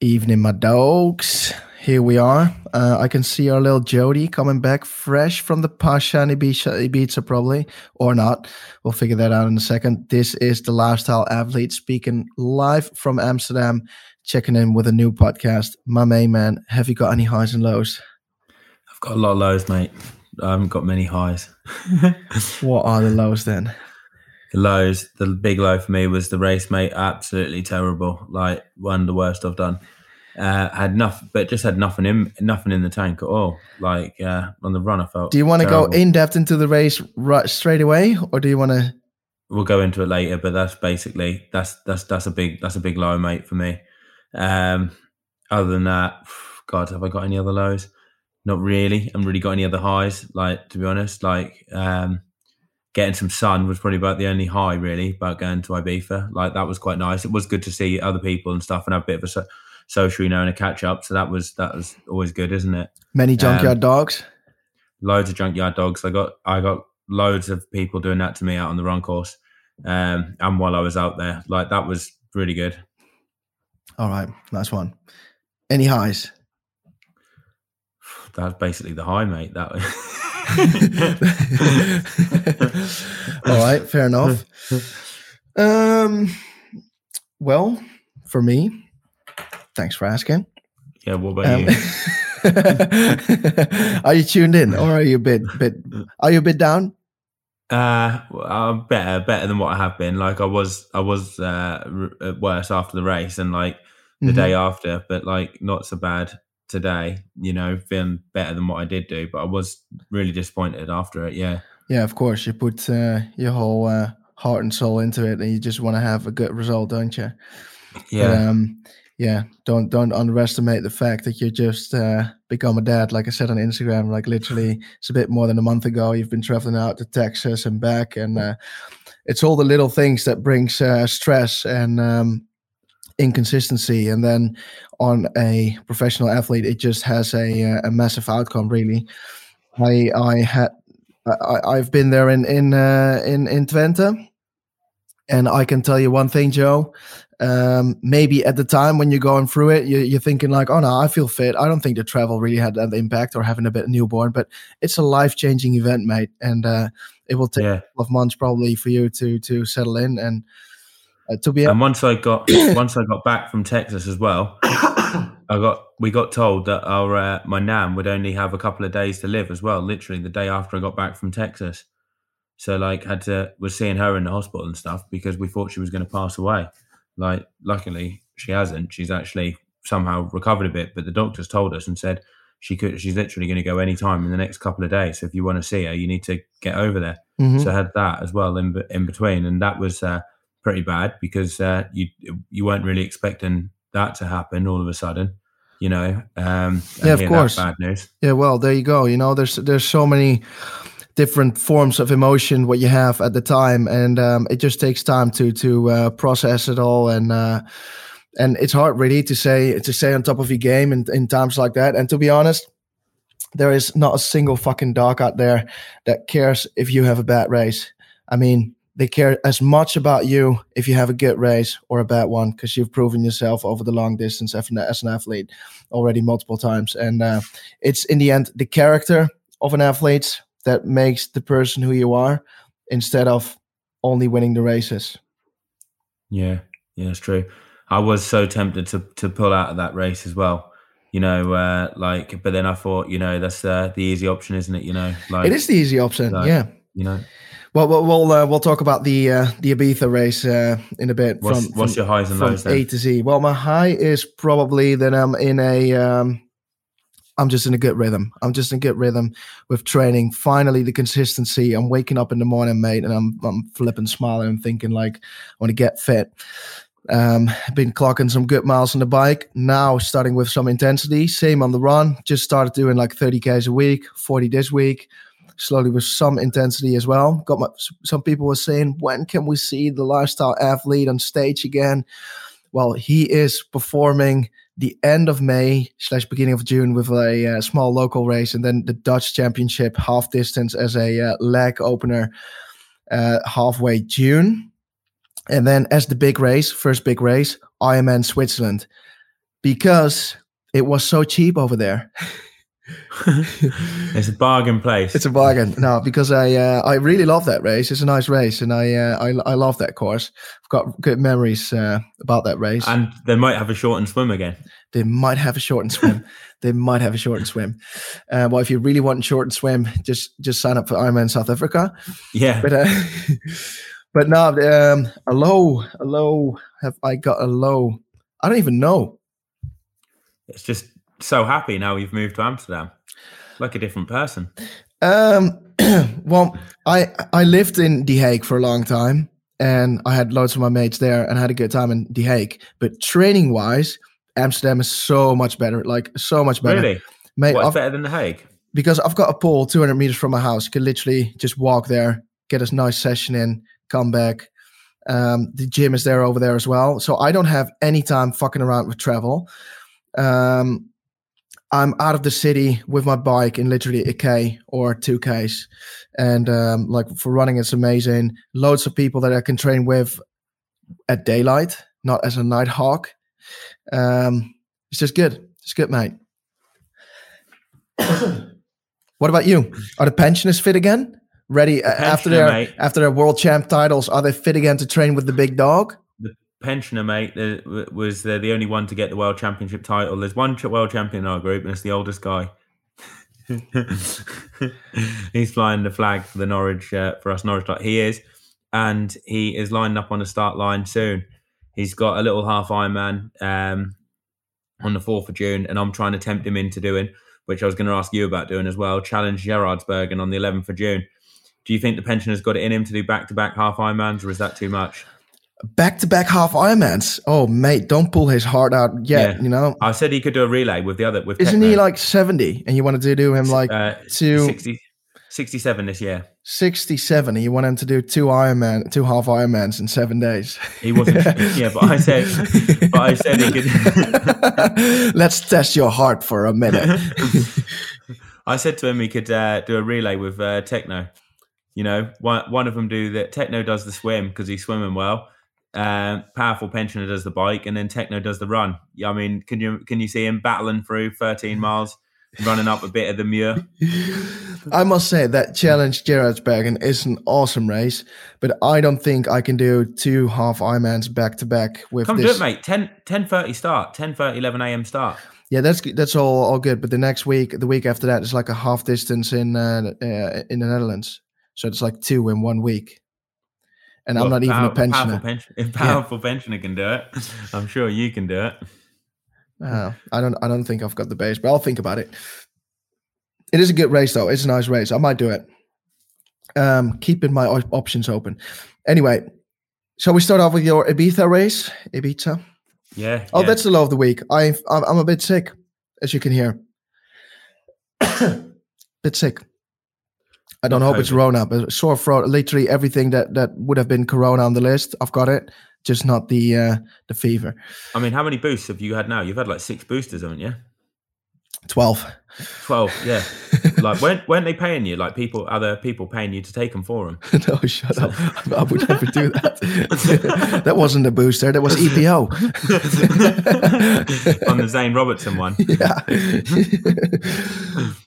Evening, my dogs. Here we are. Uh, I can see our little Joedie coming back fresh from the Pacha and Ibiza, Ibiza, probably, or not. We'll figure that out in a second. This is the Lifestyle Athlete speaking live from Amsterdam, checking in with a new podcast. My main man, have you got any highs and lows? I've got a lot of lows, mate. I haven't got many highs. what are the lows then? The lows, the big low for me was the race, mate. Absolutely terrible. Like one of the worst I've done. Uh, had nothing, but just had nothing in nothing in the tank at all. Like uh, on the run, I felt. Do you want to go in depth into the race right straight away, or do you want to? We'll go into it later, but that's basically that's that's that's a big that's a big low, mate, for me. Um, other than that, God, have I got any other lows? Not really. I haven't really got any other highs. Like to be honest, like um, getting some sun was probably about the only high really about going to Ibiza. Like that was quite nice. It was good to see other people and stuff and have a bit of a so- social, you know, and a catch up. So that was that was always good, isn't it? Many junkyard um, dogs. Loads of junkyard dogs. I got I got loads of people doing that to me out on the run course, um, and while I was out there, like that was really good. All right, nice one. Any highs? That's basically the high, mate. That. All right, fair enough. Um, well, for me, thanks for asking. Yeah, what about um, you? are you tuned in, or are you a bit, bit? Are you a bit down? Uh, I'm better, better than what I have been. Like I was, I was uh, uh worse after the race and like the mm-hmm. day after, but like not so bad today, you know, feeling better than what I did do. But I was really disappointed after it. Yeah. Yeah, of course. You put uh, your whole uh, heart and soul into it, and you just want to have a good result, don't you? Yeah. But, um, yeah. Don't don't underestimate the fact that you just uh, become a dad. Like I said on Instagram, like literally, it's a bit more than a month ago. You've been traveling out to Texas and back, and uh, it's all the little things that brings uh, stress and um, inconsistency and then on a professional athlete it just has a, uh, a massive outcome really i i had I, i've been there in in uh, in in twente and i can tell you one thing joe um, maybe at the time when you're going through it you, you're thinking like oh no i feel fit i don't think the travel really had that impact or having a bit newborn but it's a life-changing event mate and uh, it will take yeah. a couple of months probably for you to to settle in and uh, to be and once I got once I got back from Texas as well, I got we got told that our uh, my nan would only have a couple of days to live as well. Literally the day after I got back from Texas, so like had to was seeing her in the hospital and stuff because we thought she was going to pass away. Like luckily she hasn't. She's actually somehow recovered a bit, but the doctors told us and said she could she's literally going to go anytime in the next couple of days. So if you want to see her, you need to get over there. Mm-hmm. So I had that as well in in between, and that was. Uh, pretty bad because uh, you you weren't really expecting that to happen all of a sudden. You know, um, yeah, of course, bad news. Yeah, well, there you go. You know, there's there's so many different forms of emotion what you have at the time, and um, it just takes time to to uh, process it all and. Uh, and it's hard really to say to stay on top of your game in, in times like that. And to be honest, there is not a single fucking dog out there that cares if you have a bad race. I mean, they care as much about you if you have a good race or a bad one because you've proven yourself over the long distance as an athlete already multiple times. And uh, it's in the end the character of an athlete that makes the person who you are instead of only winning the races. Yeah, yeah, it's true. I was so tempted to to pull out of that race as well. You know, uh, like, but then I thought, you know, that's uh, the easy option, isn't it? You know, like it is the easy option. Like, yeah, you know. Well, we'll we'll, uh, we'll talk about the uh, the Ibiza race uh, in a bit. What's, from, what's from, your highs and lows? Then? A to Z. Well, my high is probably that I'm in a. Um, I'm just in a good rhythm. I'm just in a good rhythm with training. Finally, the consistency. I'm waking up in the morning, mate, and I'm I'm flipping, smiling, and thinking like I want to get fit. Um, been clocking some good miles on the bike. Now starting with some intensity. Same on the run. Just started doing like 30 k's a week, 40 this week slowly with some intensity as well. Got my, some people were saying, when can we see the lifestyle athlete on stage again? Well, he is performing the end of May slash beginning of June with a uh, small local race, and then the Dutch Championship half distance as a uh, leg opener uh, halfway June, and then as the big race, first big race, Ironman Switzerland. because it was so cheap over there. it's a bargain place. It's a bargain. No, because I uh, I really love that race. It's a nice race, and I uh, I, I love that course. I've got good memories uh, about that race. And they might have a shortened swim again. They might have a shortened swim. they might have a shortened swim. Uh, well, if you really want a shortened swim, just just sign up for Ironman South Africa. Yeah. But uh, but no, um, a low, a low. Have I got a low? I don't even know. It's just so happy now you've moved to Amsterdam. Like a different person. Um, well, I I lived in The Hague for a long time, and I had loads of my mates there, and I had a good time in The Hague. But training wise, Amsterdam is so much better. Like so much better. Really? Mate, What's I've- better than The Hague? because I've got a pool 200 meters from my house. You can literally just walk there, get a nice session in, come back. Um, the gym is there over there as well. So I don't have any time fucking around with travel. Um, I'm out of the city with my bike in literally a K or two Ks. And um, like for running, it's amazing. Loads of people that I can train with at daylight, not as a night hawk. Um, it's just good. It's good, mate. what about you? Are the pensioners fit again? Ready uh, after their mate. after their world champ titles? Are they fit again to train with the big dog? Pensioner mate was the only one to get the world championship title. There's one world champion in our group, and it's the oldest guy. He's flying the flag for the Norwich uh, for us Norwich. Like he is, and he is lined up on the start line soon. He's got a little half Ironman um, on the fourth of June, and I'm trying to tempt him into doing, which I was going to ask you about doing as well. Challenge Geraardsbergen on the 11th of June. Do you think the pensioner's got it in him to do back to back half Ironmans, or is that too much? Back to back half Ironmans. Oh, mate, don't pull his heart out yet. Yeah. You know, I said he could do a relay with the other. With isn't Techno. he like seventy? And you wanted to do him like uh, two 60, 67 this year? sixty-seven? And you want him to do two Ironman, two half Ironmans in seven days. He wasn't. yeah, but I said, but I said he could. Let's test your heart for a minute. I said to him he could uh, do a relay with uh, Techno. You know, one one of them do that. Techno does the swim because he's swimming well. Um, powerful pensioner does the bike, and then Techno does the run. Yeah, I mean, can you can you see him battling through 13 miles, running up a bit of the Muur? I must say that challenge Geraardsbergen is an awesome race, but I don't think I can do two half Ironmans back to back with Come this. do it, mate. 10 10:30 start, 10:30 11 a.m. start. Yeah, that's that's all all good. But the next week, the week after that, is like a half distance in uh, uh, in the Netherlands. So it's like two in one week. And I'm Well, not even a pensioner. Powerful pension, if powerful pensioner can do it, I'm sure you can do it. Uh, I don't I don't think I've got the base, but I'll think about it. It is a good race though. It's a nice race. I might do it. Um, keeping my op- options open. Anyway, shall we start off with your Ibiza race? Ibiza. Yeah. Oh, yeah. that's the low of the week. I I'm, I'm a bit sick, as you can hear. bit sick. I don't Not hope it's. Rona, but sore throat. Literally everything that that would have been Corona on the list, I've got it. Just not the uh, the fever. I mean, how many boosts have you had now? You've had like six boosters, haven't you? Twelve. Twelve. Yeah. like weren't, weren't they paying you? Like people, other people paying you to take them for them. no, shut up. I, would never do that. that wasn't a booster. That was EPO. On the Zane Robertson one.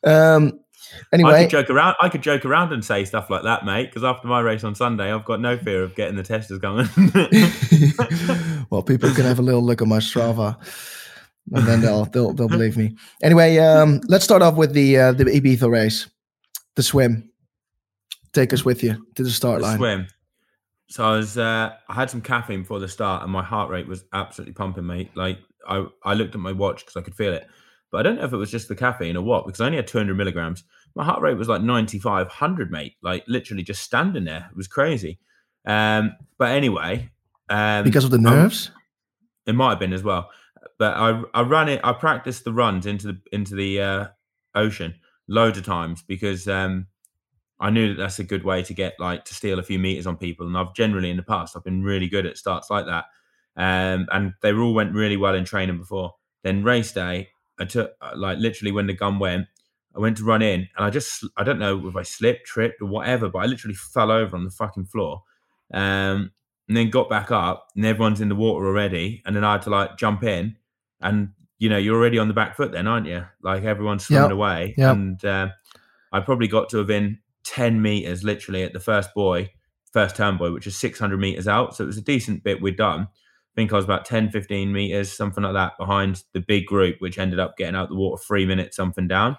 yeah. um. I Anyway, could joke around. I could joke around and say stuff like that, mate. Because after my race on Sunday, I've got no fear of getting the testers going. well, people can have a little look at my Strava, and then they'll they'll, they'll believe me. Anyway, um, let's start off with the uh, the Ibiza race, the swim. Take us with you to the start the line. swim. So I was, uh, I had some caffeine before the start, and my heart rate was absolutely pumping, mate. Like I, I looked at my watch because I could feel it, but I don't know if it was just the caffeine or what, because I only had 200 milligrams. My heart rate was like 9500 mate. Like literally just standing there. It was crazy. Um, but anyway, um, Because of the I- nerves. it might have been as well. But I I ran it. I practiced the runs into the into the uh, ocean loads of times because um, I knew that that's a good way to get like to steal a few meters on people. And I've generally in the past I've been really good at starts like that. Um, and they all went really well in training before. Then race day, I took uh, like literally when the gun went, I went to run in and I just I don't know if I slipped, tripped, or whatever, but I literally fell over on the fucking floor. Um, and then got back up and everyone's in the water already. And then I had to like jump in and you know, you're already on the back foot then, aren't you? Like everyone's swimming Yep. away. Yep. And uh, I probably got to within 10 meters literally at the first boy, first turn boy, which is 600 meters out. So it was a decent bit we'd done. I think I was about 10, 15 meters, something like that, behind the big group, which ended up getting out the water three minutes, something down.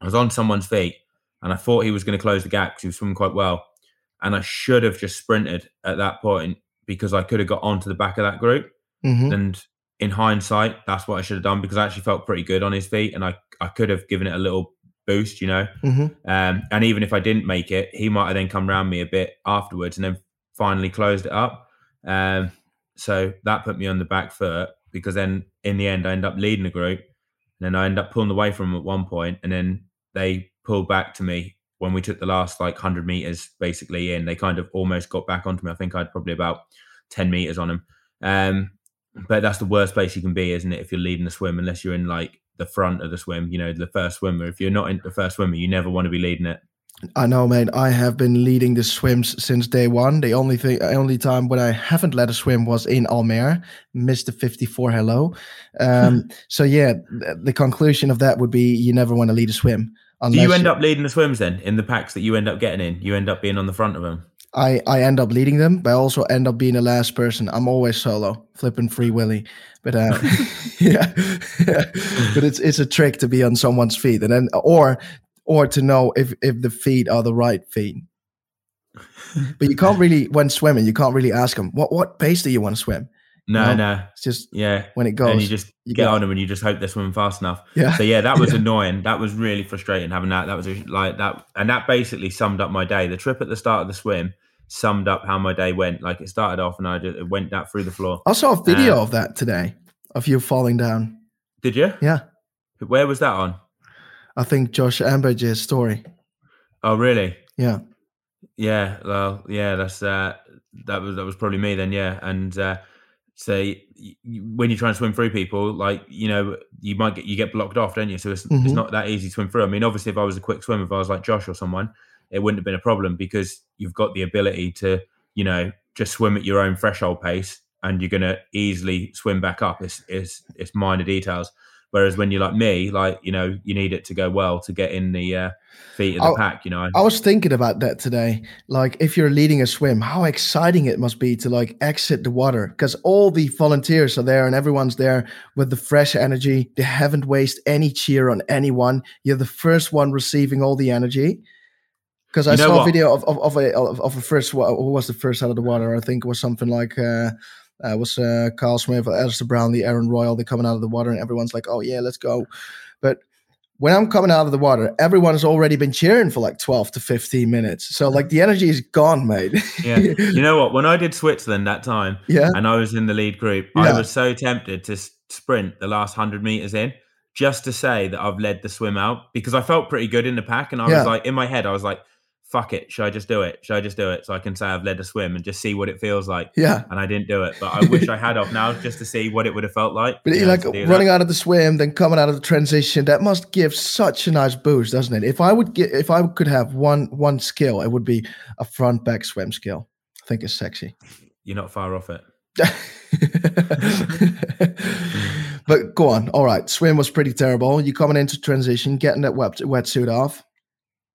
I was on someone's feet and I thought he was going to close the gap because he was swimming quite well. And I should have just sprinted at that point because I could have got onto the back of that group. hmm And in hindsight, that's what I should have done because I actually felt pretty good on his feet and I, I could have given it a little boost, you know. hmm Um, and even if I didn't make it, he might have then come round me a bit afterwards and then finally closed it up. Um, so that put me on the back foot because then in the end I end up leading the group and then I end up pulling away from him at one point and then they pulled back to me when we took the last like 100 meters basically in. They kind of almost got back onto me. I think I had probably about 10 meters on them. Um, but that's the worst place you can be, isn't it? If you're leading the swim, unless you're in like the front of the swim, you know, the first swimmer. If you're not in the first swimmer, you never want to be leading it. I know, mate. I have been leading the swims since day one. The only thing, only time when I haven't led a swim was in Almere, missed the 54 hello. Um, so yeah, th- the conclusion of that would be you never want to lead a swim. Do you end up leading the swims then in the packs that you end up getting in? You end up being on the front of them. I, I end up leading them, but I also end up being the last person. I'm always solo, flipping free willy. But uh, yeah, but it's it's a trick to be on someone's feet, and then or or to know if if the feet are the right feet. But you can't really when swimming, you can't really ask them what what pace do you want to swim. No, No. no, It's just yeah. when it goes, and you just you get go. on them and you just hope they're swimming fast enough. yeah, So yeah, that was Yeah. annoying. That was really frustrating having that. That was like that, and that basically summed up my day. The trip at the start of the swim summed up how my day went. Like it started off and I just it went that through the floor. I saw a video Uh, of that today of you falling down. Did you? Yeah, Where was that on? I think Josh Amberger's story. Oh, really? Yeah, Yeah, well, yeah, that's uh, that was that was probably me then, yeah. And uh, so y- y- when you try and swim through people, like you know, you might get you get blocked off, don't you? So it's Mhm. it's not that easy to swim through. I mean, obviously, if I was a quick swimmer, if I was like Josh or someone, it wouldn't have been a problem because you've got the ability to, you know, just swim at your own threshold pace, and you're gonna easily swim back up. It's it's it's minor details. Whereas when you're like me, like you know, you need it to go well to get in the uh, feet of the Oh, pack. You know, I was thinking about that today. Like, if you're leading a swim, how exciting it must be to like exit the water because all the volunteers are there and everyone's there with the fresh energy. They haven't wasted any cheer on anyone. You're the first one receiving all the energy. Because I You know saw a video of, of, of a of, a first who was the first out of the water. I think it was something like uh, uh was uh, Kyle Smith, Alistair Brownlee, Aaron Royle. They're coming out of the water and everyone's like, "Oh yeah, let's go." But when I'm coming out of the water, everyone has already been cheering for like 12 to 15 minutes. So like the energy is gone, mate. yeah. You know what? When I did Switzerland that time, yeah. and I was in the lead group, I was so tempted to sprint the last hundred meters in just to say that I've led the swim out because I felt pretty good in the pack. And I Yeah. was like, in my head, I was like, fuck it. Should I just do it? Should I just do it? So I can say I've led a swim and just see what it feels like. Yeah. And I didn't do it, but I wish I had of now just to see what it would have felt like. But like running that. out of the swim, then coming out of the transition. That must give such a nice boost, doesn't it? If I would get, if I could have one one skill, it would be a front back swim skill. I think it's sexy. You're not far off it. but go on. All right, swim was pretty terrible. You coming into transition, getting that wet wetsuit off.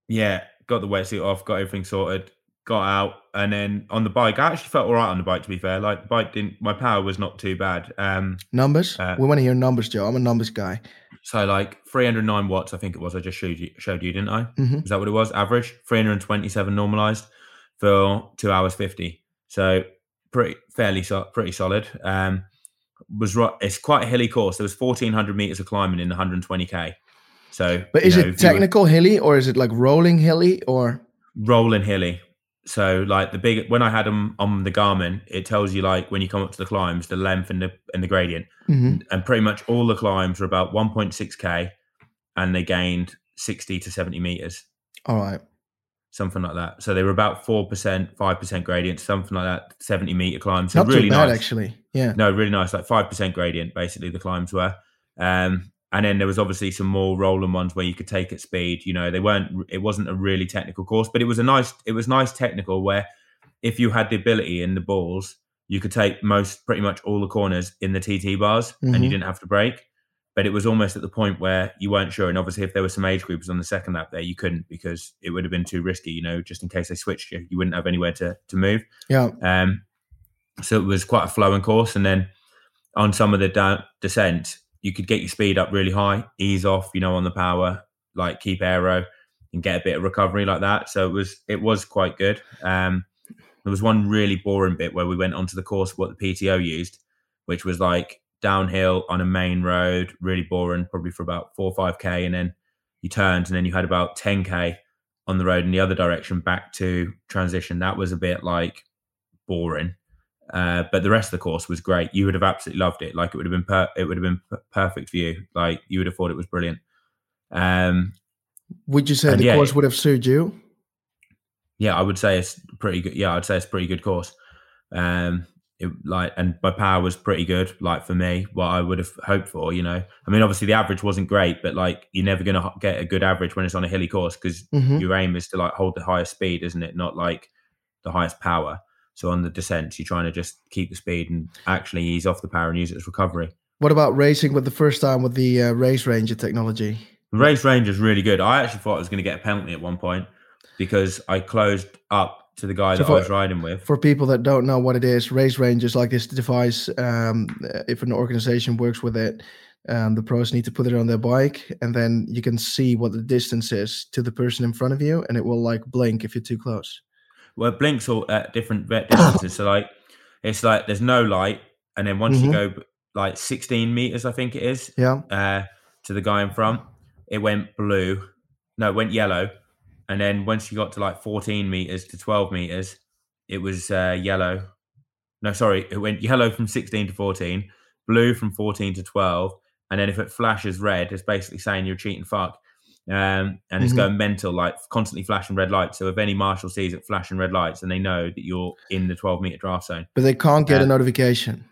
Yeah, got the wetsuit off, got everything sorted, got out, and then on the bike, I actually felt all right on the bike. To be fair, like the bike didn't, my power was not too bad. Um, Numbers. Uh, we want to hear numbers, Joe. I'm a numbers guy. so like 309 watts, I think it was. I just showed you, showed you, didn't I? hmm Is that what it was? Average 327 normalized for two hours 50. So pretty fairly so, pretty solid. Um, was right. It's quite a hilly course. There was 1400 meters of climbing in 120k. So, But is know, it you were- technical hilly or is it like rolling hilly or? rolling hilly. So like the big when I had them on the Garmin, it tells you like when you come up to the climbs, the length and the and the gradient, Mhm. and pretty much all the climbs were about 1.6k, and they gained 60 to 70 meters, All right. something like that. So they were about four percent, five percent gradient, something like that, 70 meter climbs. So Not really too bad nice. actually. Yeah. No, really nice, like five percent gradient. Basically, the climbs were. Um, and then there was obviously some more rolling ones where you could take at speed. You know, they weren't. It wasn't a really technical course, but it was a nice. It was nice technical where if you had the ability in the balls, you could take most, pretty much all the corners in the TT bars, and Mhm. you didn't have to break. but it was almost at the point where you weren't sure. And obviously, if there were some age groups on the second lap there, you couldn't because it would have been too risky. You know, just in case they switched you, you wouldn't have anywhere to to move. Yeah. Um, so it was quite a flowing course, and then on some of the down descent, you could get your speed up really high, ease off, you know, on the power, like keep aero, and get a bit of recovery like that. So it was it was quite good. Um, there was one really boring bit where we went onto the course what the PTO used, which was like downhill on a main road, really boring, probably for about four or five k, and then you turned, and then you had about ten k on the road in the other direction back to transition. That was a bit like boring. Uh, but the rest of the course was great. You would have absolutely loved it. Like it would have been, per- it would have been p- perfect for you. Like you would have thought it was brilliant. Um, would you say the yeah, course would have suited you? yeah, I would say it's pretty good. Yeah, I'd say it's a pretty good course. Um, it, like, and my power was pretty good. Like for me, what I would have hoped for. You know, I mean, obviously the average wasn't great, but like you're never going to get a good average when it's on a hilly course because Mhm. your aim is to like hold the highest speed, isn't it? Not like the highest power. So on the descent, you're trying to just keep the speed and actually ease off the power and use it as recovery. What about racing with the first time with the uh, race ranger technology? The race Ranger is really good. I actually thought I was going to get a penalty at one point because I closed up to the guy So that for- I was riding with. For people that don't know what it is, race range is like this device. Um, if an organization works with it, um, the pros need to put it on their bike, and then you can see what the distance is to the person in front of you, and it will like blink if you're too close. Well, it blinks all at different vet distances. so like, it's like there's no light, and then once Mhm. you go like 16 meters, I think it is, Yeah. uh, to the guy in front, it went blue. No, it went yellow, and then once you got to like 14 meters to 12 meters, it was uh, yellow. No, sorry, it went yellow from 16 to 14, blue from 14 to 12, and then if it flashes red, it's basically saying you're cheating fuck. Um, and it's Mhm. going mental, like constantly flashing red lights. So if any marshal sees it flashing red lights, and they know that you're in the 12 meter draft zone. But they can't get Uh, a notification.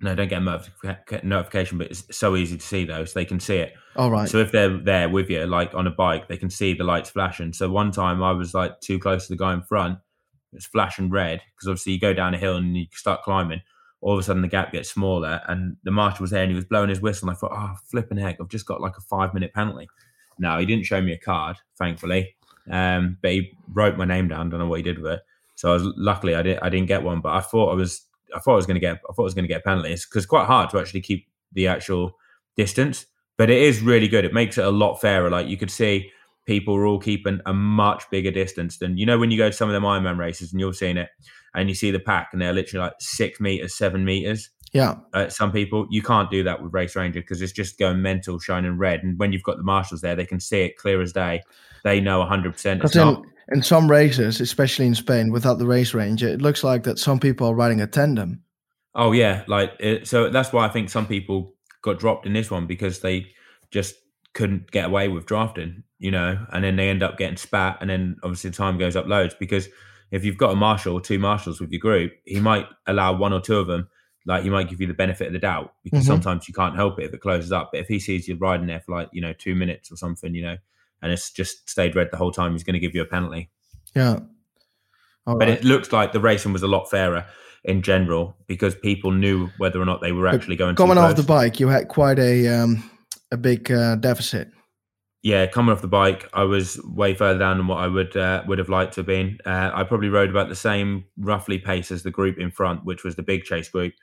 No, don't get a notific- notification, but it's so easy to see though, so they can see it. All right. So if they're there with you, like on a bike, they can see the lights flashing. So one time I was like too close to the guy in front. It's flashing red because obviously you go down a hill and you start climbing. All of a sudden the gap gets smaller, and the marshal was there and he was blowing his whistle. And I thought, oh flipping heck, I've just got like a five minute penalty. No, he didn't show me a card, thankfully, um, but he wrote my name down. Don't know what he did with it. So I was luckily I didn't I didn't get one, but I thought I was I thought I was going to get I thought I was going to get a penalty. It's quite hard to actually keep the actual distance, but it is really good. It makes it a lot fairer. Like you could see people are all keeping a much bigger distance than you know when you go to some of them Ironman races and you're seeing it and you see the pack and they're literally like six meters, seven meters. Yeah. Uh, some people you can't do that with Race Ranger because it's just going mental, shining red. And when you've got the marshals there, they can see it clear as day. They know 100 percent it's Because not. in, in some races, especially in Spain, without the race ranger, it looks like that some people are riding a tandem. Oh yeah, like it, so that's why I think some people got dropped in this one because they just couldn't get away with drafting, you know, and then they end up getting spat, and then obviously the time goes up loads because if you've got a marshal or two marshals with your group, he might allow one or two of them. Like he might give you the benefit of the doubt because Mhm. sometimes you can't help it if it closes up. But if he sees you riding there for like you know two minutes or something, you know, and it's just stayed red the whole time, he's going to give you a penalty. Yeah. All But right. it looks like the racing was a lot fairer in general because people knew whether or not they were actually going. Coming off the bike, you had quite a um, a big uh, deficit. yeah, coming off the bike, I was way further down than what I would uh, would have liked to have been. Uh, I probably rode about the same roughly pace as the group in front, which was the big chase group,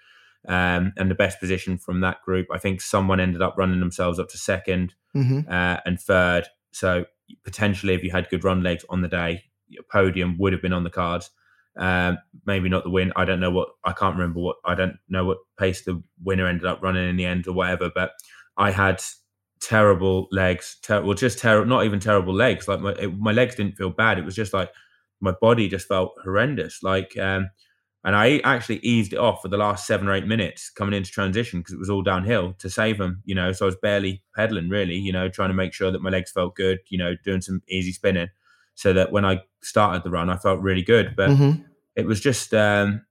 um, and the best position from that group. I think someone ended up running themselves up to second hmm uh, and third. So potentially, if you had good run legs on the day, your podium would have been on the cards. Um, maybe not the win. I don't know what. I can't remember what. I don't know what pace the winner ended up running in the end or whatever. But I had terrible legs. Ter- well, just terrible. Not even terrible legs. Like my it, my legs didn't feel bad. It was just like my body just felt horrendous. Like, um, and I actually eased it off for the last seven or eight minutes coming into transition because it was all downhill to save them. You know, so I was barely pedaling really. You know, trying to make sure that my legs felt good. You know, doing some easy spinning so that when I started the run, I felt really good. But hmm it was just um,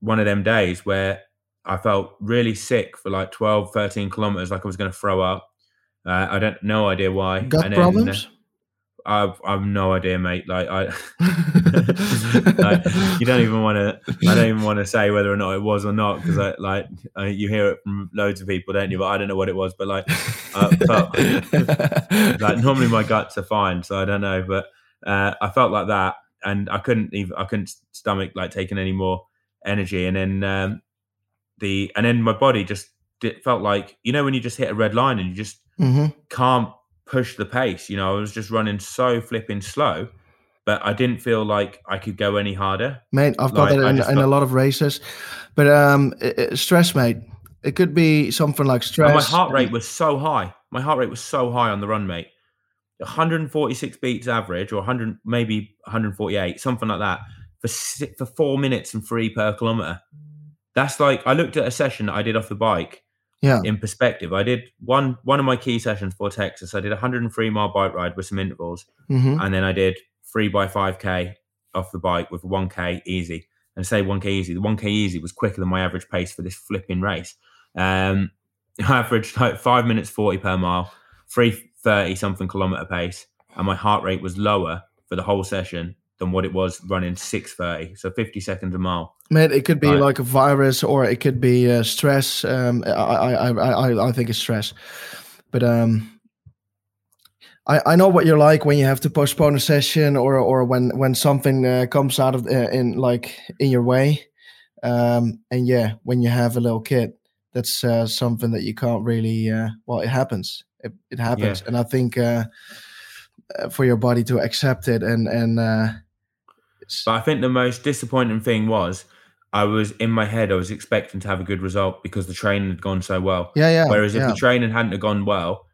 one of them days where I felt really sick for like 12, 13 kilometers, like I was going to throw up. Uh, I don't no idea why. Gut then, problems. uh, I've I've no idea, mate. Like I, like, you don't even want to. I don't even want to say whether or not it was or not because I like I, you hear it from loads of people, don't you? But I don't know what it was. But like, felt like normally my guts are fine, so I don't know. But uh, I felt like that, and I couldn't even I couldn't stomach like taking any more energy, and then um, the and then my body just it felt like you know when you just hit a red line and you just hmm can't push the pace. You know, I was just running so flipping slow, but I didn't feel like I could go any harder. Mate, I've got Like, that in, in a lot of races, but um, i- i- stress, mate. It could be something like stress. And my heart rate was so high. My heart rate was so high on the run, mate. 146 beats average, or 100, maybe 148, something like that, for for four minutes and three per kilometer. That's like I looked at a session that I did off the bike Yeah. in perspective. I did one one of my key sessions for Texas. I did a 103 mile bike ride with some intervals, hmm and then I did three by five k off the bike with one k easy. And say one k easy, the one k easy was quicker than my average pace for this flipping race. Um, I averaged like five minutes forty per mile, three thirty something kilometer pace, and my heart rate was lower for the whole session than what it was running six thirty, so fifty seconds a mile. Mate, it could be Right. like a virus, or it could be uh, stress. Um, I, I, I, I, I think it's stress, but um, I, I know what you're like when you have to postpone a session, or, or when, when something uh, comes out of uh, in like in your way. Um, and yeah, when you have a little kid, that's uh, something that you can't really. Uh, well, it happens. It, it happens, and I think uh, uh, for your body to accept it and and uh, But I think the most disappointing thing was I was in my head. I was expecting to have a good result because the training had gone so well. yeah, yeah. Whereas if yeah. the training hadn't have gone well,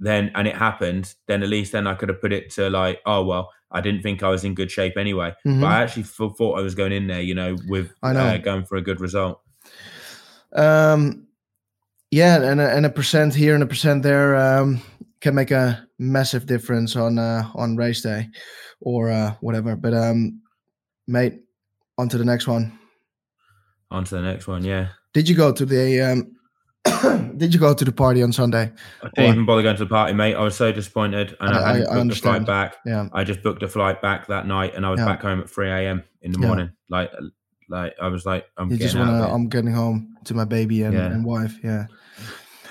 then and it happened, then at least then I could have put it to like, oh well, I didn't think I was in good shape anyway. Mhm. But I actually f- thought I was going in there, you know, with I know. Uh, going for a good result. Um, yeah, and a, and a percent here and a percent there um, can make a massive difference on uh, on race day or uh, whatever. But um, mate, on to the next one. On to the next one, yeah. Did you go to the um, Did you go to the party on Sunday? I didn't Or- even bother going to the party, mate. I was so disappointed, and I- I, hadn't I- I booked a flight back. Yeah, I just booked a flight back that night, and I was Yeah. back home at three a.m. in the Yeah. morning. Like, like I was like, I'm you getting just wanna. I'm getting home to my baby and, Yeah. and wife. Yeah.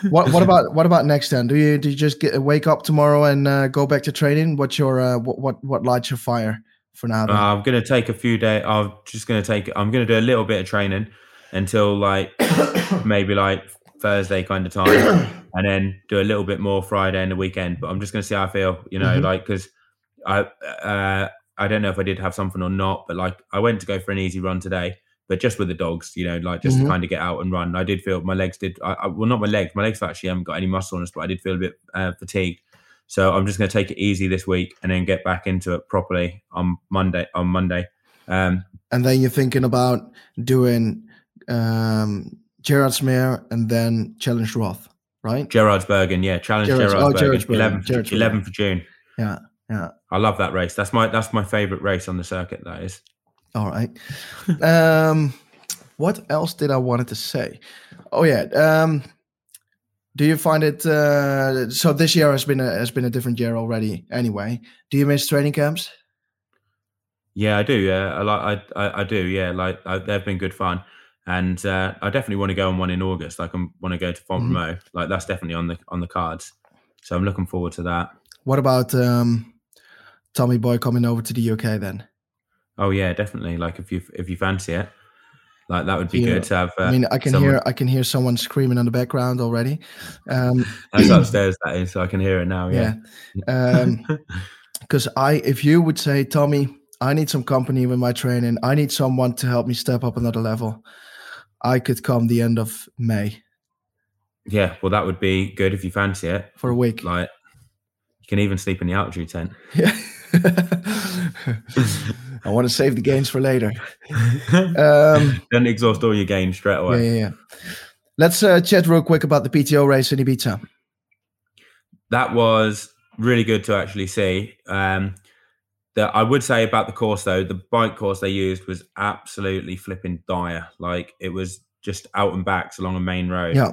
what What about What about next then? Do you Do you just get wake up tomorrow and uh, go back to training? What's your uh, what What What lights your fire for now? Uh. I'm gonna take a few days. I'm just gonna take. I'm gonna do a little bit of training until like maybe like Thursday kind of time, and then do a little bit more Friday and the weekend. But I'm just gonna see how I feel. You know, Mhm. like because I uh, I don't know if I did have something or not, but like I went to go for an easy run today, but just with the dogs. You know, like just Mhm. to kind of get out and run. I did feel my legs did. I, I, well, not my legs. My legs actually haven't got any muscle on us, but I did feel a bit uh, fatigued. So I'm just going to take it easy this week and then get back into it properly on Monday. On Monday, um, and then you're thinking about doing um, Gerardsmeer and then Challenge Roth, right? Geraardsbergen, yeah, challenge Gerards- oh, Geraardsbergen, Geraardsbergen, 11th, Geraardsbergen. 11th of June. Yeah, yeah. I love that race. That's my that's my favorite race on the circuit. That is. All right. um, what else did I wanted to say? Oh yeah. Um, do you find it? Uh, so this year has been a has been a different year already. Anyway, do you miss training camps? Yeah, I do. Yeah, I like. I, I, I do. Yeah, like I, they've been good fun, and uh, I definitely want to go on one in August. Like I want to go to Font Mhm. Like that's definitely on the on the cards. So I'm looking forward to that. What about um, Tommy Boy coming over to the UK then? Oh yeah, definitely. Like if you if you fancy it, like that would be Yeah. good to have. Uh, I mean, I can someone- hear I can hear someone screaming in the background already. Um, That's upstairs. That is. So I can hear it now. Yeah. yeah. because I, if you would say, Tommy, I need some company with my training. I need someone to help me step up another level. I could come the end of May yeah. Well, that would be good if you fancy it. for a week. Like you can even sleep in the altitude tent. Yeah. I want to save the gains for later. Um, Don't exhaust all your gains straight yeah, away. yeah, yeah. Let's uh, chat real quick about the PTO race in Ibiza. That was really good to actually see. Um, that I would say about the course though, the bike course they used was absolutely flipping dire. Like it was just out and backs along a main road. Yeah,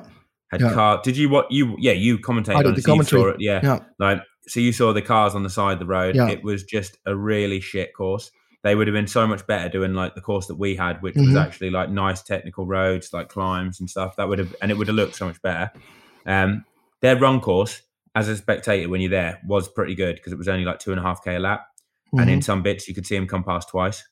Had yeah. car. Did you what you? Yeah, you commentated I did on the it. so you saw it, yeah. yeah, Like so, you saw the cars on the side of the road. Yeah. It was just a really shit course. they would have been so much better doing like the course that we had, which was Mhm. actually like nice technical roads, like climbs and stuff. That would have, and it would have looked so much better. Um, their run course, as a spectator when you're there, was pretty good because it was only like two and a half k a lap, and in Mhm. some bits you could see him come past twice.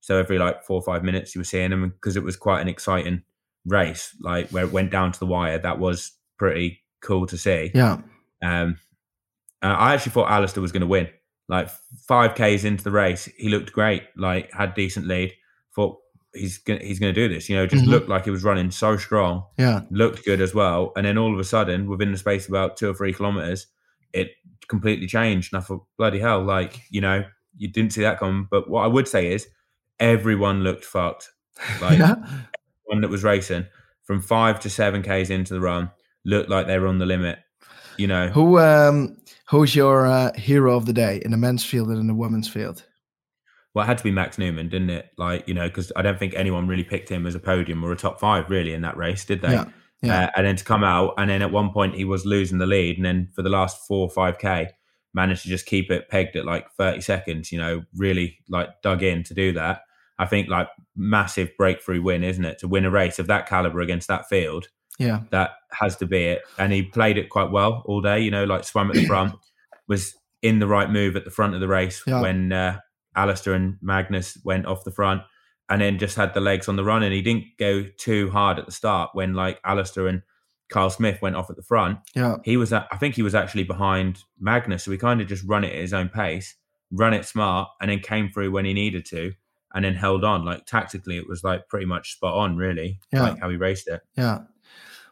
So every like four or five minutes you were seeing him because it was quite an exciting race, like where it went down to the wire. That was pretty cool to see. yeah, Um, uh, I actually thought Alistair was going to win. Like five k's into the race, he looked great. Like had decent lead. Thought he's gonna, he's going to do this. You know, just Mhm. looked like he was running so strong. yeah, Looked good as well. And then all of a sudden, within the space of about two or three kilometers, it completely changed. And I thought, bloody hell! Like you know, you didn't see that coming. But what I would say is, everyone looked fucked. Like yeah. one that was racing from five to seven k's into the run looked like they were on the limit. You know, Who um who's your uh, hero of the day in the men's field and in the women's field? well, it had to be Max Neumann, didn't it? Like, you know, because I don't think anyone really picked him as a podium or a top five really in that race, did they? Yeah, yeah. Uh, and then to come out, and then at one point he was losing the lead, and then for the last four or five k, managed to just keep it pegged at like thirty seconds. You know, really like dug in to do that. I think like massive breakthrough win, isn't it? To win a race of that caliber against that field, Yeah, that has to be it. And he played it quite well all day. You know, like swam at the front, was in the right move at the front of the race Yeah. when uh, Alistair and Magnus went off the front, and then just had the legs on the run. And he didn't go too hard at the start when like Alistair and Kyle Smith went off at the front. yeah, He was, at, I think, he was actually behind Magnus, so he kind of just run it at his own pace, run it smart, and then came through when he needed to. And then held on. Like tactically, it was like pretty much spot on, really. Yeah. Like how he raced it. yeah.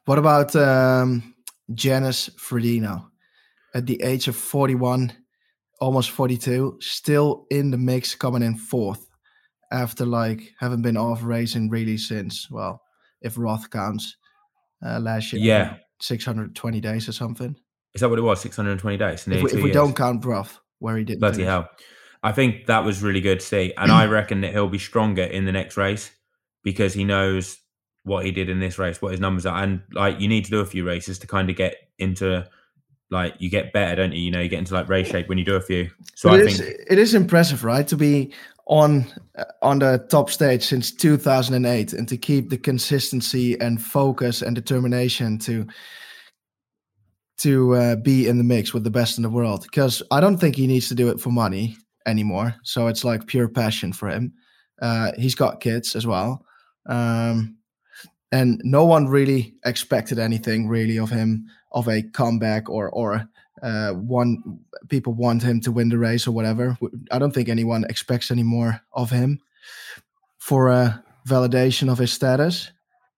What about um Janice Frodeno? At the age of 41, almost 42, still in the mix, coming in fourth after like having been off racing really since well, if Roth counts, uh, last year. Yeah. 620 days or something. Is that what it was? 620 days. If we, if we don't count Roth, where he didn't. Bloody finish. hell. I think that was really good to see. And I reckon that he'll be stronger in the next race because he knows what he did in this race, what his numbers are. And like you need to do a few races to kind of get into like you get better, don't you? You know, you get into like race shape when you do a few. So But I it is- think it is impressive, right, to be on uh, on the top stage since 2008 and to keep the consistency and focus and determination to to uh, be in the mix with the best in the world. Because I don't think he needs to do it for money anymore. So it's like pure passion for him. Uh, he's got kids as well, um, and no one really expected anything really of him of a comeback or or uh, one people want him to win the race or whatever. I don't think anyone expects any more of him for a validation of his status.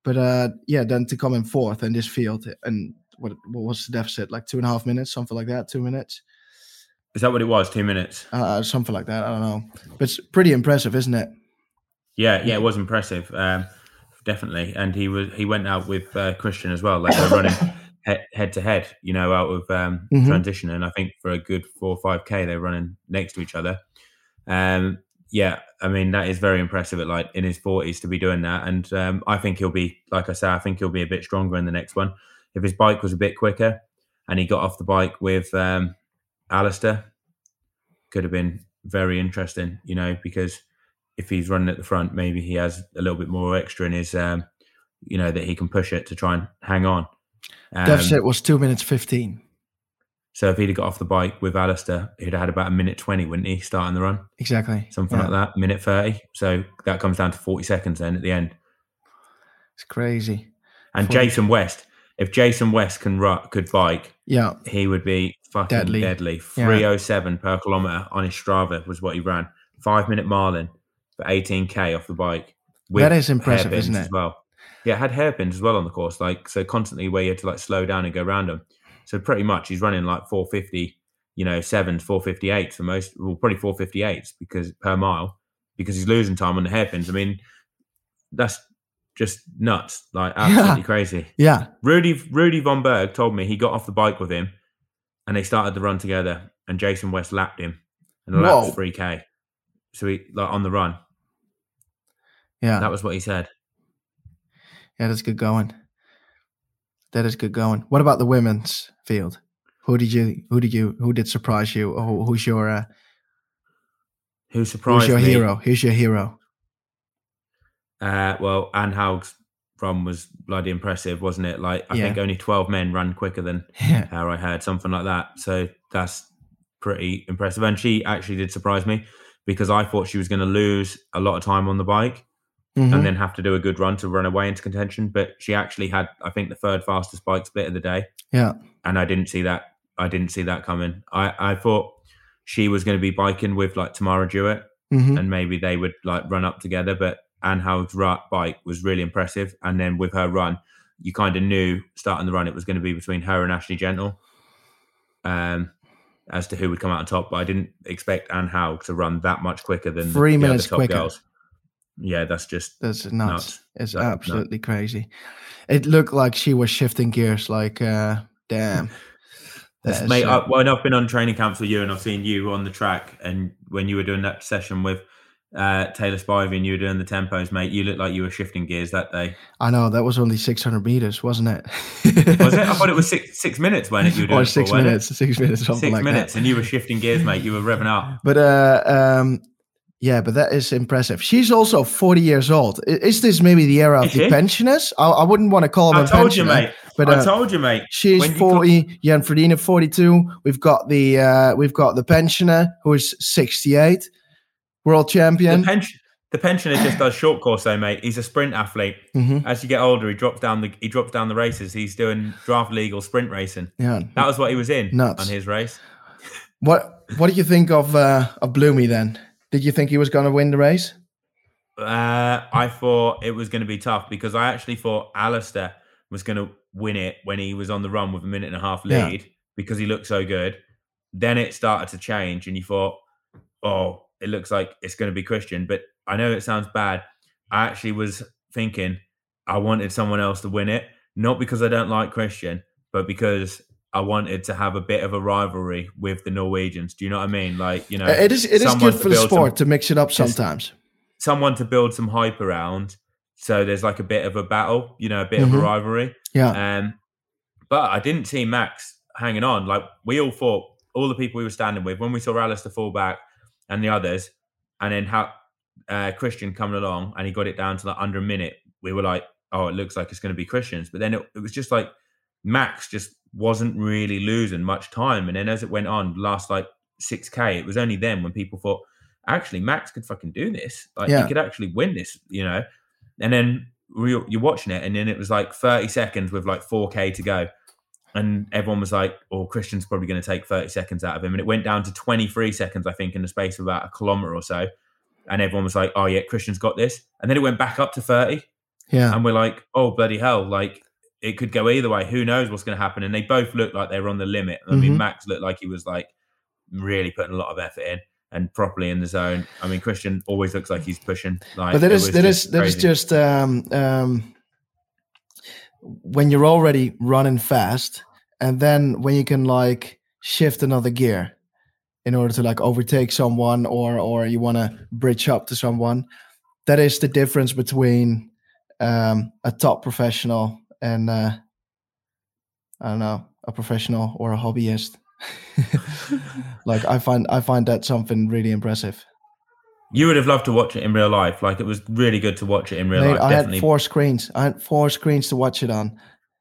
But uh, yeah, then to come in fourth in this field and what, what was the deficit? Like two and a half minutes, something like that. Two minutes, is that what it was? Two minutes. uh, something like that. I don't know, but it's pretty impressive, isn't it? Yeah, yeah, it was impressive. Um, definitely. And he was he went out with uh, Kristian as well. Like they're running head to head, you know, out of um, Mhm. transition. And I think for a good four or five k, they're running next to each other. Um, yeah, I mean that is very impressive at like in his forties to be doing that. And um, I think he'll be, like I say, I think he'll be a bit stronger in the next one. If his bike was a bit quicker and he got off the bike with um, Alistair, could have been very interesting, you know, because if he's running at the front, maybe he has a little bit more extra in his, um, you know, that he can push it to try and hang on. Um, deficit was two minutes fifteen. so if he'd have got off the bike with Alistair, he'd have had about a minute 20, wouldn't he, starting the run? Exactly. Something Yeah, like that, minute 30. So that comes down to 40 seconds then at the end. It's crazy. And 40. Jason West, if Jason West can ru could bike, Yeah, he would be fucking Deadly. deadly. Yeah. 307 per kilometer on his Strava was what he ran. Five minute Marlin for 18k off the bike. That is impressive, isn't it? As well, yeah, had hairpins as well on the course, like so constantly where you had to like slow down and go around them. So pretty much he's running like 450, you know, sevens, 458s for most, well, probably 458s because per mile because he's losing time on the hairpins. I mean, that's just nuts, like absolutely crazy. yeah, Rudy Rudy von Berg told me he got off the bike with him, and they started the run together. And Jason West lapped him, and the lap three k. So he like on the run. yeah. That was what he said. Yeah, that's good going. That is good going. What about the women's field? Who did you? Who did you? Who did surprise you? Or who's your? Uh, Who surprised Who's your me? hero? Who's your hero. Uh, well, Anne Haug's run was bloody impressive, wasn't it? Like I Yeah. think only twelve men ran quicker than Yeah. her. I heard something like that. So that's pretty impressive. And she actually did surprise me because I thought she was going to lose a lot of time on the bike Mhm. and then have to do a good run to run away into contention. But she actually had, I think, the third fastest bike split of the day. yeah. and I didn't see that. I didn't see that coming. I, I thought she was going to be biking with like Tamara Jewett, hmm and maybe they would like run up together. But Anne Haug's bike was really impressive, and then with her run, you kind of knew starting the run it was going to be between her and Ashleigh Gentle, um, as to who would come out on top. But I didn't expect Anne Haug to run that much quicker than Three the other minutes top quicker. girls. Yeah, that's just That's nuts. Nuts. It's That- absolutely crazy. It looked like she was shifting gears. Like, uh, damn. That's, mate, I, well, I've been on training camps with you, and I've seen you on the track. And when you were doing that session with uh, Taylor Spivey, and you were doing the tempos, mate, you looked like you were shifting gears that day. I know that was only 600 meters, wasn't it? Was it? I thought it was six six minutes when it you were doing or six it? minutes, six minutes, something Six like minutes, that. and you were shifting gears, mate. You were revving up. But uh, um, yeah, but that is impressive. She's also 40 years old. Is this maybe the era of the pensioners? I, I wouldn't want to call them I a told you, mate. But I uh, told you, mate. she's when you call- 40. Jan Frodeno 42. We've got the uh, we've got the pensioner who is 68, world The, champion. the pensioner just does short course, though, mate. He's a sprint athlete. hmm As you get older, he drops down the he drops down the races. He's doing draft legal sprint racing. Yeah. That was what he was in Nuts. on his race. What What do you think of uh, of Bloomy then? Did you think he was going to win the race? Uh, I thought it was going to be tough because I actually thought Alistair was going to win it when he was on the run with a minute and a half Yeah. lead because he looked so good. Then it started to change, and you thought, "Oh, it looks like it's going to be Kristian." But I know it sounds bad. I actually was thinking I wanted someone else to win it, not because I don't like Kristian, but because I wanted to have a bit of a rivalry with the Norwegians. Do you know what I mean? Like, you know, it is it is good for the build some- sport to mix it up sometimes. someone to build some hype around. So there's like a bit of a battle, you know, a bit of Mhm. a rivalry. Yeah. Um, but I didn't see Max hanging on. Like we all thought, all the people we were standing with, when we saw Alistair fall back and the others, and then how uh, Kristian coming along and he got it down to like under a minute, we were like, oh, it looks like it's going to be Kristians. But then it, it was just like Max just wasn't really losing much time. And then as it went on, last like 6K, it was only then when people thought, actually, Max could fucking do this. Like, Yeah. he could actually win this, you know? And then you're watching it, and then it was like 30 seconds with like 4K to go. And everyone was like, oh, Kristian's probably going to take 30 seconds out of him. And it went down to 23 seconds, I think, in the space of about a kilometer or so. And everyone was like, oh, yeah, Kristian's got this. And then it went back up to 30 Yeah. and we're like, oh bloody hell! Like it could go either way. Who knows what's going to happen? And they both looked like they were on the limit. I Mhm. mean, Max looked like he was like really putting a lot of effort in and properly in the zone. I mean, Kristian always looks like he's pushing. Like, but that is that just is that is just um, um, when you're already running fast, and then when you can like shift another gear in order to like overtake someone, or or you want to bridge up to someone. That is the difference between um, a top professional and uh, I don't know a professional or a hobbyist. like I find I find that something really impressive. You would have loved to watch it in real life. Like it was really good to watch it in real Mate, life. I Definitely. had four screens. I had four screens to watch it on.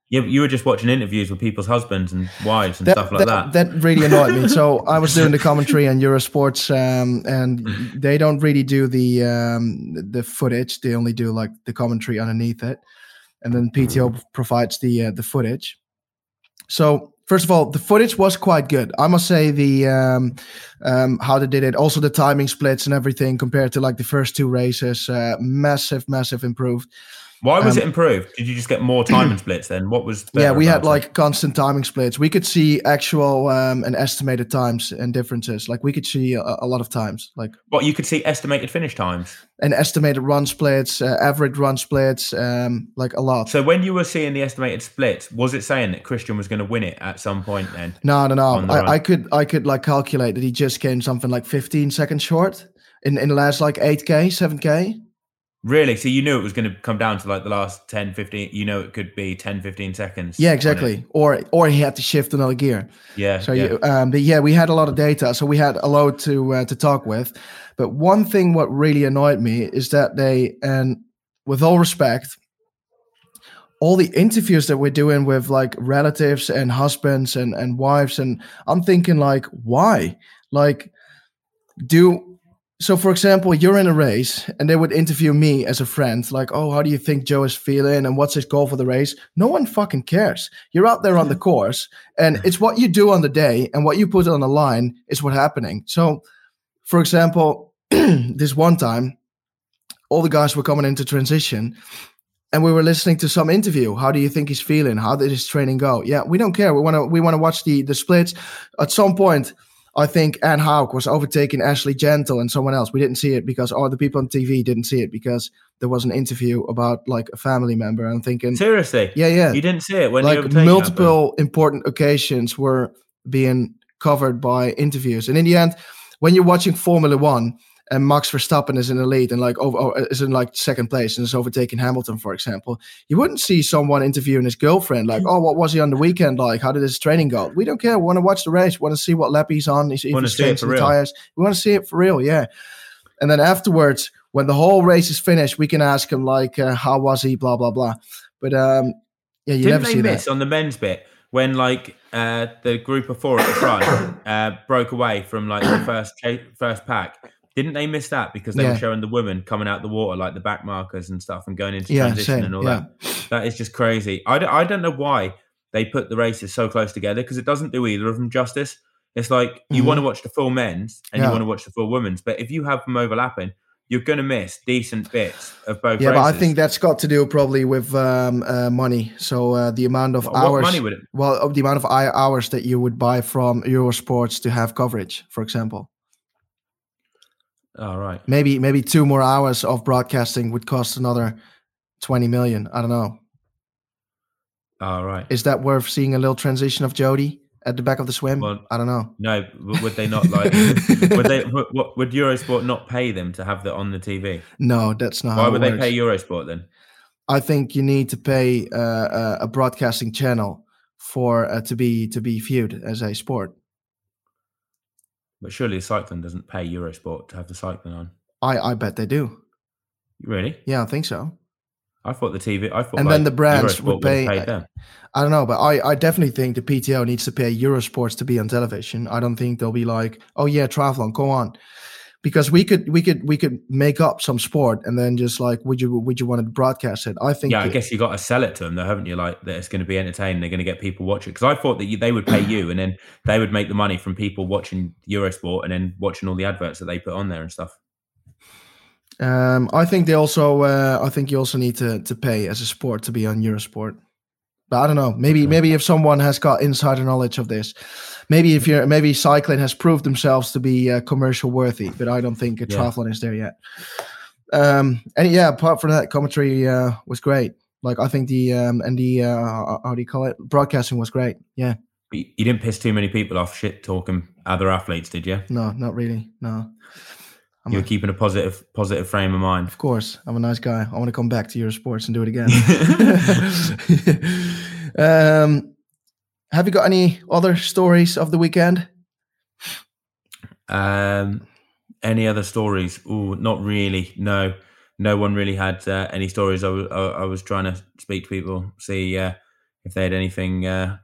you, you were just watching interviews with people's husbands and wives and stuff like that. that. really annoyed me. So I was doing the commentary on Eurosports, um, and they don't really do the um, the footage. They only do like the commentary underneath it, and then PTO provides the uh, the footage. So first of all, the footage was quite good. I must say the um, um, how they did it, also the timing splits and everything compared to like the first two races, uh, massive, massive improved. Why was um, it improved? Did you just get more timing splits then? What was? yeah, we had it? like constant timing splits. We could see actual um, and estimated times and differences. Like we could see a, a lot of times, like what you could see estimated finish times. an estimated run splits, uh, average run splits, um, like a lot. So when you were seeing the estimated splits, was it saying that Kristian was going to win it at some point then? no, no, no. I, I could, I could like calculate that he just came something like 15 seconds short in in the last like 8k, 7k. Really? So you knew it was going to come down to like the last 10, 15, you know, it could be 10, 15 seconds. Yeah, exactly. Or or he had to shift another gear. Yeah. So yeah. you, um, but yeah, we had a lot of data, so we had a lot to uh, to talk with. But one thing what really annoyed me is that they, and with all respect, all the interviews that we're doing with like relatives and husbands and and wives, and I'm thinking like, why? Like, do so for example you're in a race and they would interview me as a friend like oh how do you think joe is feeling and what's his goal for the race? No one fucking cares. You're out there on the course and it's what you do on the day and what you put on the line is what's happening. So for example this one time all the guys were coming into transition and we were listening to some interview. How do you think he's feeling? How did his training go? Yeah we don't care. We want to we want to watch the the splits. At some point I think Anne Haug was overtaking Ashleigh Gentle and someone else. We didn't see it because all the people on TV didn't see it because there was an interview about like a family member. I'm thinking, Seriously? yeah, yeah, You didn't see it when like multiple important occasions were being covered by interviews. And in the end, when you're watching Formula One and Max Verstappen is in the lead and like over oh, is in like second place and is overtaking Hamilton, for example, you wouldn't see someone interviewing his girlfriend like, oh, what was he on the weekend like? How did his training go? We don't care. We want to watch the race. We want to see what lap he's on. He's see it changing for the real. tires. We want to see it for real. Yeah. And then afterwards, when the whole race is finished, we can ask him like, uh, how was he? Blah blah blah. But um, yeah, you Didn't never they see miss that. on the men's bit when like uh, the group of four at the front uh, broke away from like the first first pack? Didn't they miss that because they Yeah. were showing the women coming out the water like the back markers and stuff and going into Yeah, transition same, and all yeah. that? That is just crazy. I don't, I don't know why they put the races so close together because it doesn't do either of them justice. It's like you Mhm. want to watch the full men's and you want to watch the full women's, but if you have them overlapping, you're going to miss decent bits of both. Yeah, races. but I think that's got to do probably with um, uh, money. So uh, the amount of What- what hours, money would it? well, the amount of hours that you would buy from Eurosports to have coverage, for example. Oh right. Maybe maybe two more hours of broadcasting would cost another twenty million. I don't know. All right. Is that worth seeing a little transition of Joedie at the back of the swim? Well, I don't know. No, would they not like? would they? Would, what- would Eurosport not pay them to have that on the TV? No, that's not. Why would they works. pay Eurosport then? I think you need to pay uh, a broadcasting channel for uh, to be to be viewed as a sport. But surely the cycling doesn't pay Eurosport to have the cycling on. I I bet they do. Really? Yeah, I think so. I thought the TV. I thought And like, then the brands Eurosport would have pay- paid uh, them. I don't know, but I, I definitely think the PTO needs to pay Eurosports to be on television. I don't think they'll be like, oh yeah, triathlon, go on, because we could we could we could make up some sport and then just like, would you would you want to broadcast it? I think Yeah, I guess you got to sell it to them, though, haven't you? Like that it's going to be entertaining. They're going to get people watching. Because I thought that you, they would pay you, and then they would make the money from people watching Eurosport and then watching all the adverts that they put on there and stuff. Um, I think they also uh, I think you also need to to pay as a sport to be on Eurosport. But I don't know. Maybe maybe if someone has got insider knowledge of this, maybe if you're maybe cycling has proved themselves to be uh, commercial worthy, but I don't think a Yeah. triathlon is there yet. Um, and yeah, apart from that, commentary uh, was great. Like I think the um, and the uh, how do you call it? Broadcasting was great. Yeah, you didn't piss too many people off shit talking other athletes, did you? no, not really. No, I'm You a- were keeping a positive positive frame of mind. of course I'm a nice guy. I want to come back to Eurosports and do it again. um, have you got any other stories of the weekend? Um, any other stories? Oh, not really. No, no one really had uh, any stories. I was I, I was trying to speak to people, see uh, if they had anything. Uh,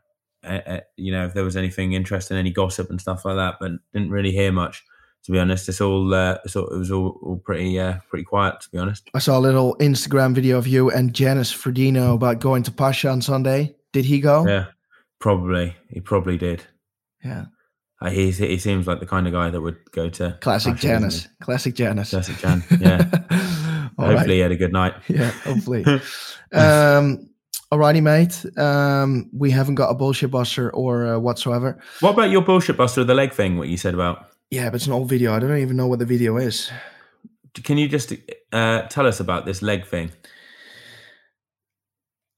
you know, if there was anything interesting, any gossip and stuff like that, but didn't really hear much. To be honest, it's all, uh, it's all it was all, all pretty uh, pretty quiet. To be honest, I saw a little Instagram video of you and Janice Frodeno about going to Pacha on Sunday. Did he go? yeah, probably he probably did. Yeah. Uh, he he seems like the kind of guy that would go to Classic doesn't Classic Janus. Classic Jan. Yeah. All right. Hopefully, he had a good night. Yeah, hopefully. um, alrighty, mate. Um, we haven't got a bullshit buster or uh, whatsoever. What about your bullshit buster the leg thing? What you said about? Yeah, but it's an old video. I don't even know what the video is. Can you just uh, tell us about this leg thing?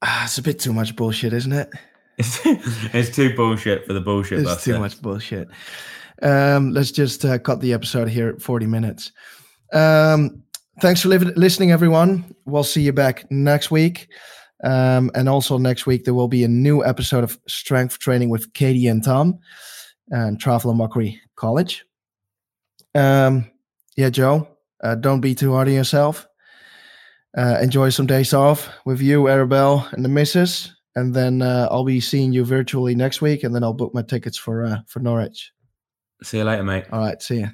Ah, it's a bit too much bullshit, isn't it? It's, it's too bullshit for the bullshit It's buster. too much bullshit. Um, let's just uh, cut the episode here at 40 minutes. Um, thanks for li- listening, everyone. We'll see you back next week. Um, and also next week, there will be a new episode of Strength Training with Katie and Tom and Travel and Mockery College. Um, yeah, Joe, uh, don't be too hard on yourself. Uh, enjoy some days off with you, Arabelle, and the missus. And then uh, I'll be seeing you virtually next week, and then I'll book my tickets for uh, for Norwich. See you later, mate. All right, see you.